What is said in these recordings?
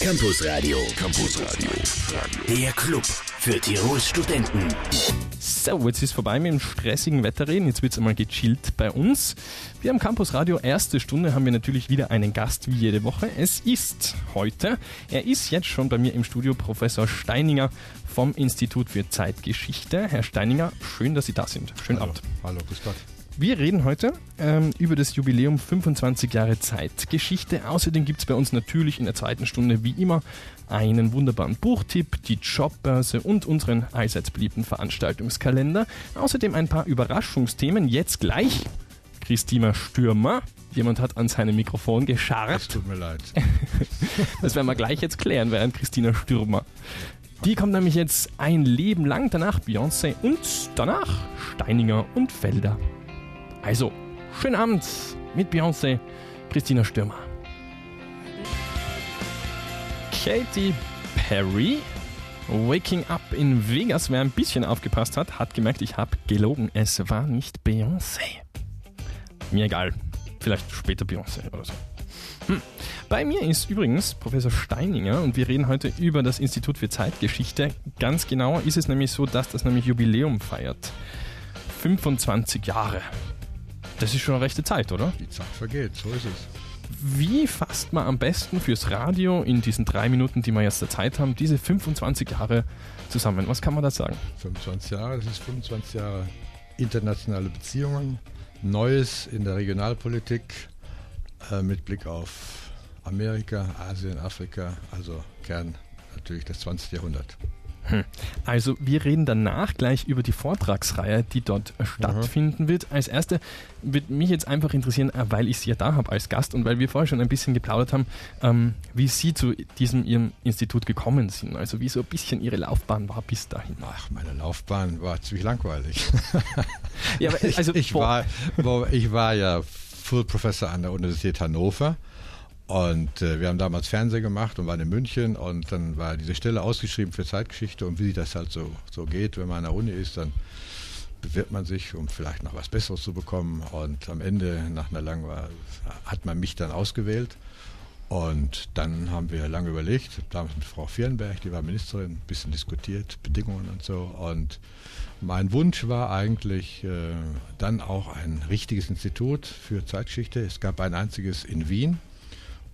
Campus Radio. Campus Radio. Der Club für Tirols Studenten. So, jetzt ist vorbei mit dem stressigen Wetterreden. Jetzt wird es einmal gechillt bei uns. Wir am Campus Radio erste Stunde haben wir natürlich wieder einen Gast wie jede Woche. Es ist heute, er ist jetzt schon bei mir im Studio, Professor Steininger vom Institut für Zeitgeschichte. Herr Steininger, schön, dass Sie da sind. Schönen Hallo. Abend. Hallo, grüß Gott. Wir reden heute ähm, über das Jubiläum 25 Jahre Zeitgeschichte. Außerdem gibt's bei uns natürlich in der zweiten Stunde wie immer einen wunderbaren Buchtipp, die Jobbörse und unseren allseits beliebten Veranstaltungskalender. Außerdem ein paar Überraschungsthemen. Jetzt gleich Christina Stürmer. Jemand hat an seinem Mikrofon Es gescharrt. tut mir leid. Das werden wir gleich jetzt klären, während Christina Stürmer. Die kommt nämlich jetzt ein Leben lang, danach Beyoncé und danach Steininger und Felder. Also, schönen Abend mit Beyoncé, Christina Stürmer. Katy Perry, Waking Up in Vegas, wer ein bisschen aufgepasst hat, hat gemerkt, ich habe gelogen. Es war nicht Beyoncé. Mir egal. Vielleicht später Beyoncé oder so. Hm. Bei mir ist übrigens Professor Steininger und wir reden heute über das Institut für Zeitgeschichte. Ganz genau ist es nämlich so, dass das nämlich Jubiläum feiert. 25 Jahre. Das ist schon eine rechte Zeit, oder? Die Zeit vergeht, so ist es. Wie fasst man am besten fürs Radio in diesen drei Minuten, die wir jetzt der Zeit haben, diese 25 Jahre zusammen? Was kann man da sagen? 25 Jahre, das ist 25 Jahre internationale Beziehungen, Neues in der Regionalpolitik äh, mit Blick auf Amerika, Asien, Afrika, also Kern natürlich das 20. Jahrhundert. Also wir reden danach gleich über die Vortragsreihe, die dort stattfinden wird. Als erste wird mich jetzt einfach interessieren, äh, weil ich Sie ja da habe als Gast und weil wir vorher schon ein bisschen geplaudert haben, ähm, wie Sie zu diesem Ihrem Institut gekommen sind. Also wie so ein bisschen Ihre Laufbahn war bis dahin. Ach, meine Laufbahn war ziemlich langweilig. Ja, aber, also ich, vor- war, ich war ja Full Professor an der Universität Hannover und äh, wir haben damals Fernsehen gemacht und waren in München und dann war diese Stelle ausgeschrieben für Zeitgeschichte und wie das halt so, so geht, wenn man an der Uni ist, dann bewirbt man sich, um vielleicht noch was Besseres zu bekommen und am Ende, nach einer langen, hat man mich dann ausgewählt und dann haben wir lange überlegt, damals mit Frau Vierenberg, die war Ministerin, ein bisschen diskutiert, Bedingungen und so. Und mein Wunsch war eigentlich äh, dann auch ein richtiges Institut für Zeitgeschichte. Es gab ein einziges in Wien.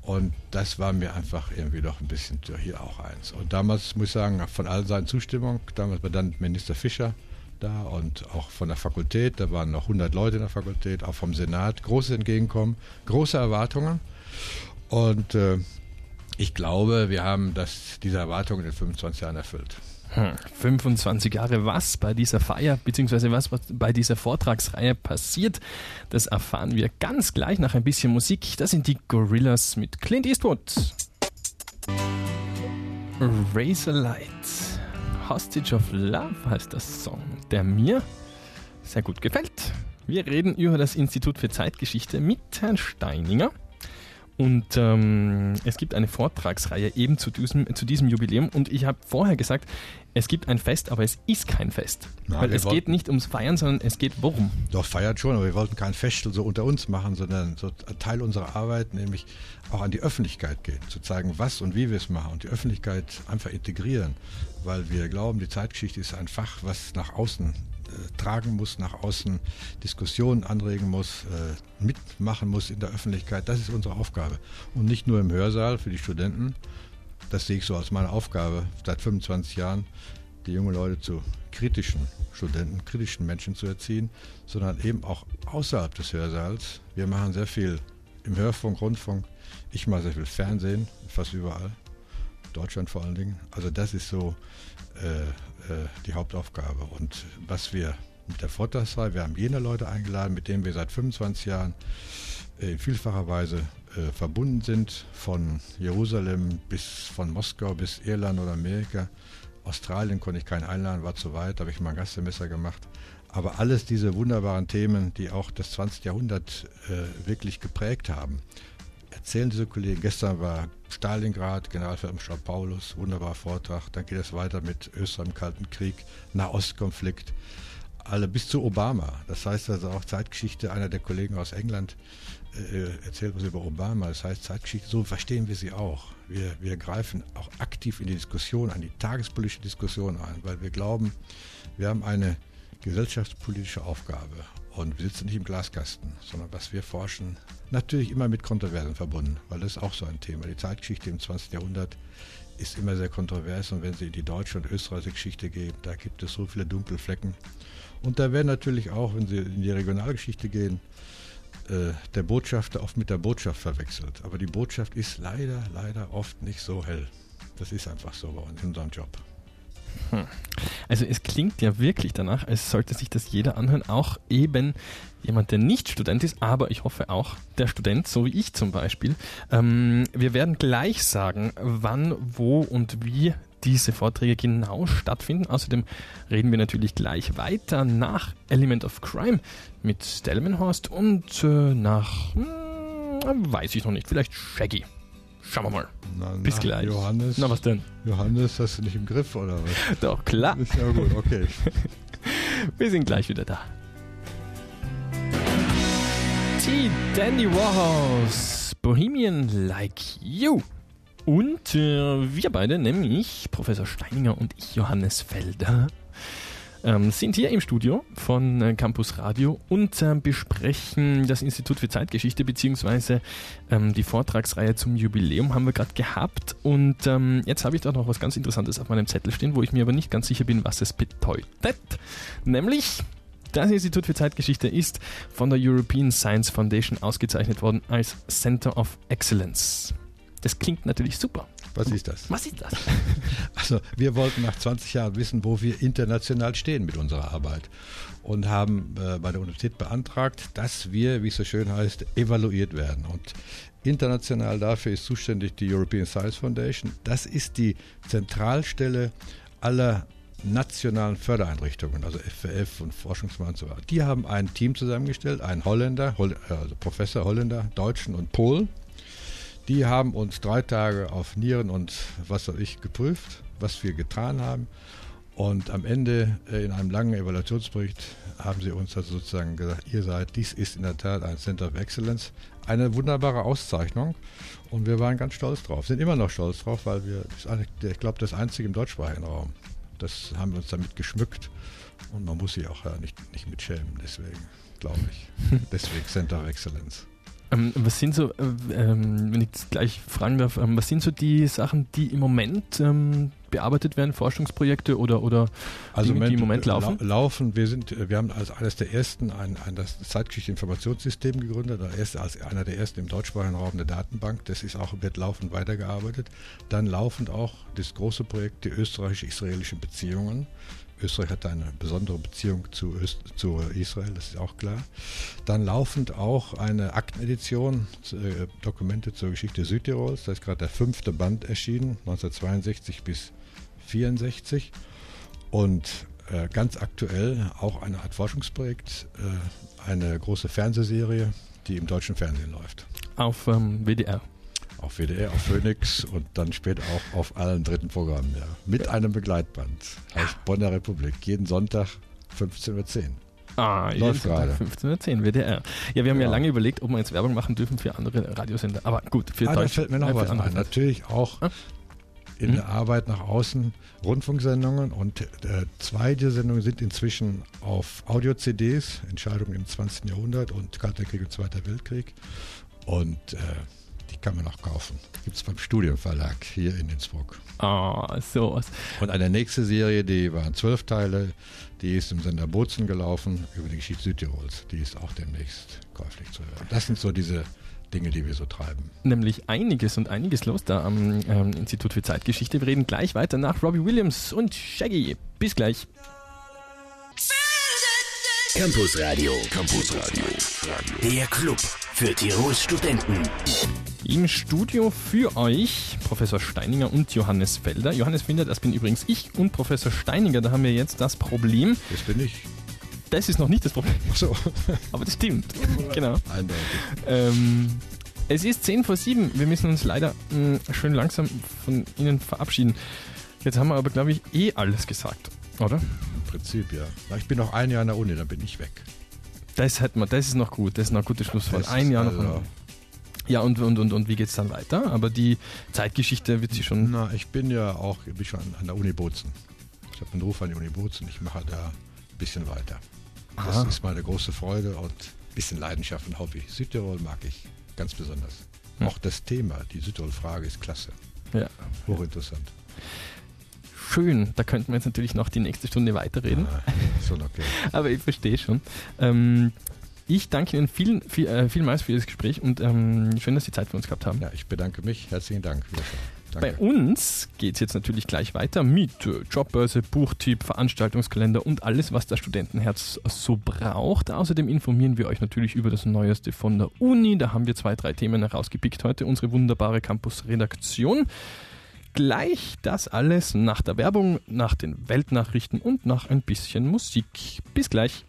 Und das war mir einfach irgendwie doch ein bisschen hier auch eins. Und damals muss ich sagen, von all seinen Zustimmung, damals war dann Minister Fischer da und auch von der Fakultät, da waren noch 100 Leute in der Fakultät, auch vom Senat, großes Entgegenkommen, große Erwartungen. Und äh, ich glaube, wir haben das, diese Erwartungen in den 25 Jahren erfüllt. Hm, 25 Jahre, was bei dieser Feier bzw. was bei dieser Vortragsreihe passiert, das erfahren wir ganz gleich nach ein bisschen Musik. Das sind die Gorillas mit Clint Eastwood. Razorlight. Hostage of Love heißt das Song, der mir sehr gut gefällt. Wir reden über das Institut für Zeitgeschichte mit Herrn Steininger. Und ähm, es gibt eine Vortragsreihe eben zu diesem, zu diesem Jubiläum. Und ich habe vorher gesagt, es gibt ein Fest, aber es ist kein Fest. Nein, Weil es wollten- geht nicht ums Feiern, sondern es geht worum. Doch, feiert schon, aber wir wollten kein Festel so unter uns machen, sondern so ein Teil unserer Arbeit, nämlich auch an die Öffentlichkeit gehen, zu zeigen, was und wie wir es machen und die Öffentlichkeit einfach integrieren, weil wir glauben, die Zeitgeschichte ist ein Fach, was nach außen tragen muss, nach außen Diskussionen anregen muss, äh, mitmachen muss in der Öffentlichkeit. Das ist unsere Aufgabe. Und nicht nur im Hörsaal für die Studenten, das sehe ich so als meine Aufgabe seit 25 Jahren, die jungen Leute zu kritischen Studenten, kritischen Menschen zu erziehen, sondern eben auch außerhalb des Hörsaals. Wir machen sehr viel im Hörfunk, Rundfunk. Ich mache sehr viel Fernsehen, fast überall. Deutschland vor allen Dingen. Also das ist so äh, äh, die Hauptaufgabe. Und was wir mit der Vortragsreihe, wir haben jene Leute eingeladen, mit denen wir seit 25 Jahren äh, in vielfacher Weise äh, verbunden sind, von Jerusalem bis von Moskau bis Irland oder Amerika. Australien konnte ich keinen einladen, war zu weit, habe ich mal ein Gastsemester gemacht. Aber alles diese wunderbaren Themen, die auch das 20. Jahrhundert äh, wirklich geprägt haben, erzählen diese Kollegen. Gestern war Stalingrad, Generalfeldmarschall Paulus, wunderbarer Vortrag. Dann geht es weiter mit Österreich im Kalten Krieg, Nahostkonflikt. alle bis zu Obama. Das heißt also auch Zeitgeschichte, einer der Kollegen aus England äh, erzählt was über Obama. Das heißt Zeitgeschichte, so verstehen wir sie auch. Wir, wir greifen auch aktiv in die Diskussion, an die tagespolitische Diskussion ein, weil wir glauben, wir haben eine gesellschaftspolitische Aufgabe. Und wir sitzen nicht im Glaskasten, sondern was wir forschen, natürlich immer mit Kontroversen verbunden, weil das ist auch so ein Thema. Die Zeitgeschichte im 20. Jahrhundert ist immer sehr kontrovers und wenn Sie in die deutsche und österreichische Geschichte gehen, da gibt es so viele Dunkelflecken. Und da werden natürlich auch, wenn Sie in die Regionalgeschichte gehen, äh, der Botschafter oft mit der Botschaft verwechselt. Aber die Botschaft ist leider, leider oft nicht so hell. Das ist einfach so bei uns in unserem Job. Hm. Also es klingt ja wirklich danach, als sollte sich das jeder anhören, auch eben jemand, der nicht Student ist, aber ich hoffe auch der Student, so wie ich zum Beispiel. Ähm, wir werden gleich sagen, wann, wo und wie diese Vorträge genau stattfinden. Außerdem reden wir natürlich gleich weiter nach Element of Crime mit Delmenhorst und äh, nach, hm, weiß ich noch nicht, vielleicht Shaggy. Schauen wir mal. Na, Bis na, gleich. Johannes, Na, was denn? Johannes, hast du nicht im Griff oder was? Doch, klar. Ist ja gut, okay. Wir sind gleich wieder da. Die Dandy Warhols, Bohemian Like You. Und äh, wir beide, nämlich Professor Steininger und ich, Johannes Felder, ähm, sind hier im Studio von äh, Campus Radio und äh, besprechen das Institut für Zeitgeschichte beziehungsweise ähm, die Vortragsreihe zum Jubiläum haben wir gerade gehabt und ähm, jetzt habe ich da noch was ganz Interessantes auf meinem Zettel stehen, wo ich mir aber nicht ganz sicher bin, was es bedeutet. Nämlich das Institut für Zeitgeschichte ist von der European Science Foundation ausgezeichnet worden als Center of Excellence. Das klingt natürlich super. Was ist das? Was ist das? Also wir wollten nach 20 Jahren wissen, wo wir international stehen mit unserer Arbeit und haben äh, bei der Universität beantragt, dass wir, wie es so schön heißt, evaluiert werden. Und international dafür ist zuständig die European Science Foundation. Das ist die Zentralstelle aller nationalen Fördereinrichtungen, also FWF und Forschungsmann und so weiter. Die haben ein Team zusammengestellt, einen Holländer, also Professor Holländer, Deutschen und Polen. Die haben uns drei Tage auf Nieren und was soll ich geprüft, was wir getan haben. Und am Ende äh, in einem langen Evaluationsbericht haben sie uns also sozusagen gesagt, ihr seid, dies ist in der Tat ein Center of Excellence. Eine wunderbare Auszeichnung. Und wir waren ganz stolz drauf, sind immer noch stolz drauf, weil wir, ich glaube, das einzige im deutschsprachigen Raum. Das haben wir uns damit geschmückt. Und man muss sich auch ja, nicht, nicht mit schämen, deswegen, glaube ich. Deswegen Center of Excellence. Ähm, was sind so, äh, ähm, wenn ich das gleich fragen darf, ähm, was sind so die Sachen, die im Moment ähm, bearbeitet werden, Forschungsprojekte oder, oder Also Dinge, die im Moment laufen? lau- laufen. Wir sind, äh, wir haben als eines der ersten ein, ein das Zeitgeschichte-Informationssystem gegründet, der erste, als einer der ersten im deutschsprachigen Raum eine Datenbank. Das ist auch wird laufend weitergearbeitet. Dann laufend auch das große Projekt die österreichisch-israelischen Beziehungen. Österreich hat eine besondere Beziehung zu, Öst, zu Israel, das ist auch klar. Dann laufend auch eine Aktenedition, äh, Dokumente zur Geschichte Südtirols. Da ist gerade der fünfte Band erschienen, 1962 bis 64. Und äh, ganz aktuell auch eine Art Forschungsprojekt, äh, eine große Fernsehserie, die im deutschen Fernsehen läuft. Auf ähm, WDR. Auf WDR, auf Phoenix und dann später auch auf allen dritten Programmen. Ja. Mit einem Begleitband. Heißt Bonner Republik. Jeden Sonntag 15.10 Uhr. Ah, Läuft gerade. 15.10 WDR. Ja, wir haben ja. Ja. lange überlegt, ob wir jetzt Werbung machen dürfen für andere Radiosender. Aber gut, für Ah, da Deutsch. fällt mir noch was ein. Natürlich auch Ah. in Hm? der Arbeit nach außen Rundfunksendungen und äh, zwei dieser Sendungen sind inzwischen auf Audio-CDs, Entscheidungen im 20. Jahrhundert und Kalter Krieg und Zweiter Weltkrieg. Und äh, die kann man auch kaufen. Gibt es beim Studienverlag hier in Innsbruck. Ah, sowas. Und eine nächste Serie, die waren zwölf Teile, die ist im Sender Bozen gelaufen über die Geschichte Südtirols. Die ist auch demnächst käuflich zu hören. Das sind so diese Dinge, die wir so treiben. Nämlich einiges und einiges los da am ähm, Institut für Zeitgeschichte. Wir reden gleich weiter nach Robbie Williams und Shaggy. Bis gleich. Campus Radio. Campus Radio. Der Club für Tirols Studenten. Im Studio für euch Professor Steininger und Johannes Felder. Johannes Felder, das bin übrigens ich und Professor Steininger. Da haben wir jetzt das Problem. Das bin ich. Das ist noch nicht das Problem, Ach so, aber das stimmt. genau. eindeutig. Ähm, es ist 10 vor 7. Wir müssen uns leider mh, schön langsam von Ihnen verabschieden. Jetzt haben wir aber, glaube ich, eh alles gesagt, oder? Prinzip, ja. Ich bin noch ein Jahr an der Uni, dann bin ich weg. Das, hat man, das ist noch gut, das ist noch ein gutes Schlusswort. Ein Jahr noch. Ja, und, und, und, und wie geht es dann weiter? Aber die Zeitgeschichte wird sie schon. Na, ich bin ja auch ich bin schon an der Uni Bozen. Ich habe einen Ruf an die Uni Bozen. Ich mache da ein bisschen weiter. Das Aha. ist meine große Freude und ein bisschen Leidenschaft und Hobby. Südtirol mag ich ganz besonders. Hm. Auch das Thema, die Südtirol-Frage ist klasse. Ja. Hochinteressant. Schön, da könnten wir jetzt natürlich noch die nächste Stunde weiterreden. Ah, so okay. Aber ich verstehe schon. Ähm, ich danke Ihnen viel, viel, äh, vielmals für das Gespräch und ähm, schön, dass Sie Zeit für uns gehabt haben. Ja, ich bedanke mich. Herzlichen Dank. Wiederschauen. Bei Danke. uns geht es jetzt natürlich gleich weiter mit Jobbörse, Buchtipp, Veranstaltungskalender und alles, was das Studentenherz so braucht. Außerdem informieren wir euch natürlich über das Neueste von der Uni. Da haben wir zwei, drei Themen herausgepickt heute. Unsere wunderbare Campus-Redaktion. Gleich das alles nach der Werbung, nach den Weltnachrichten und nach ein bisschen Musik. Bis gleich.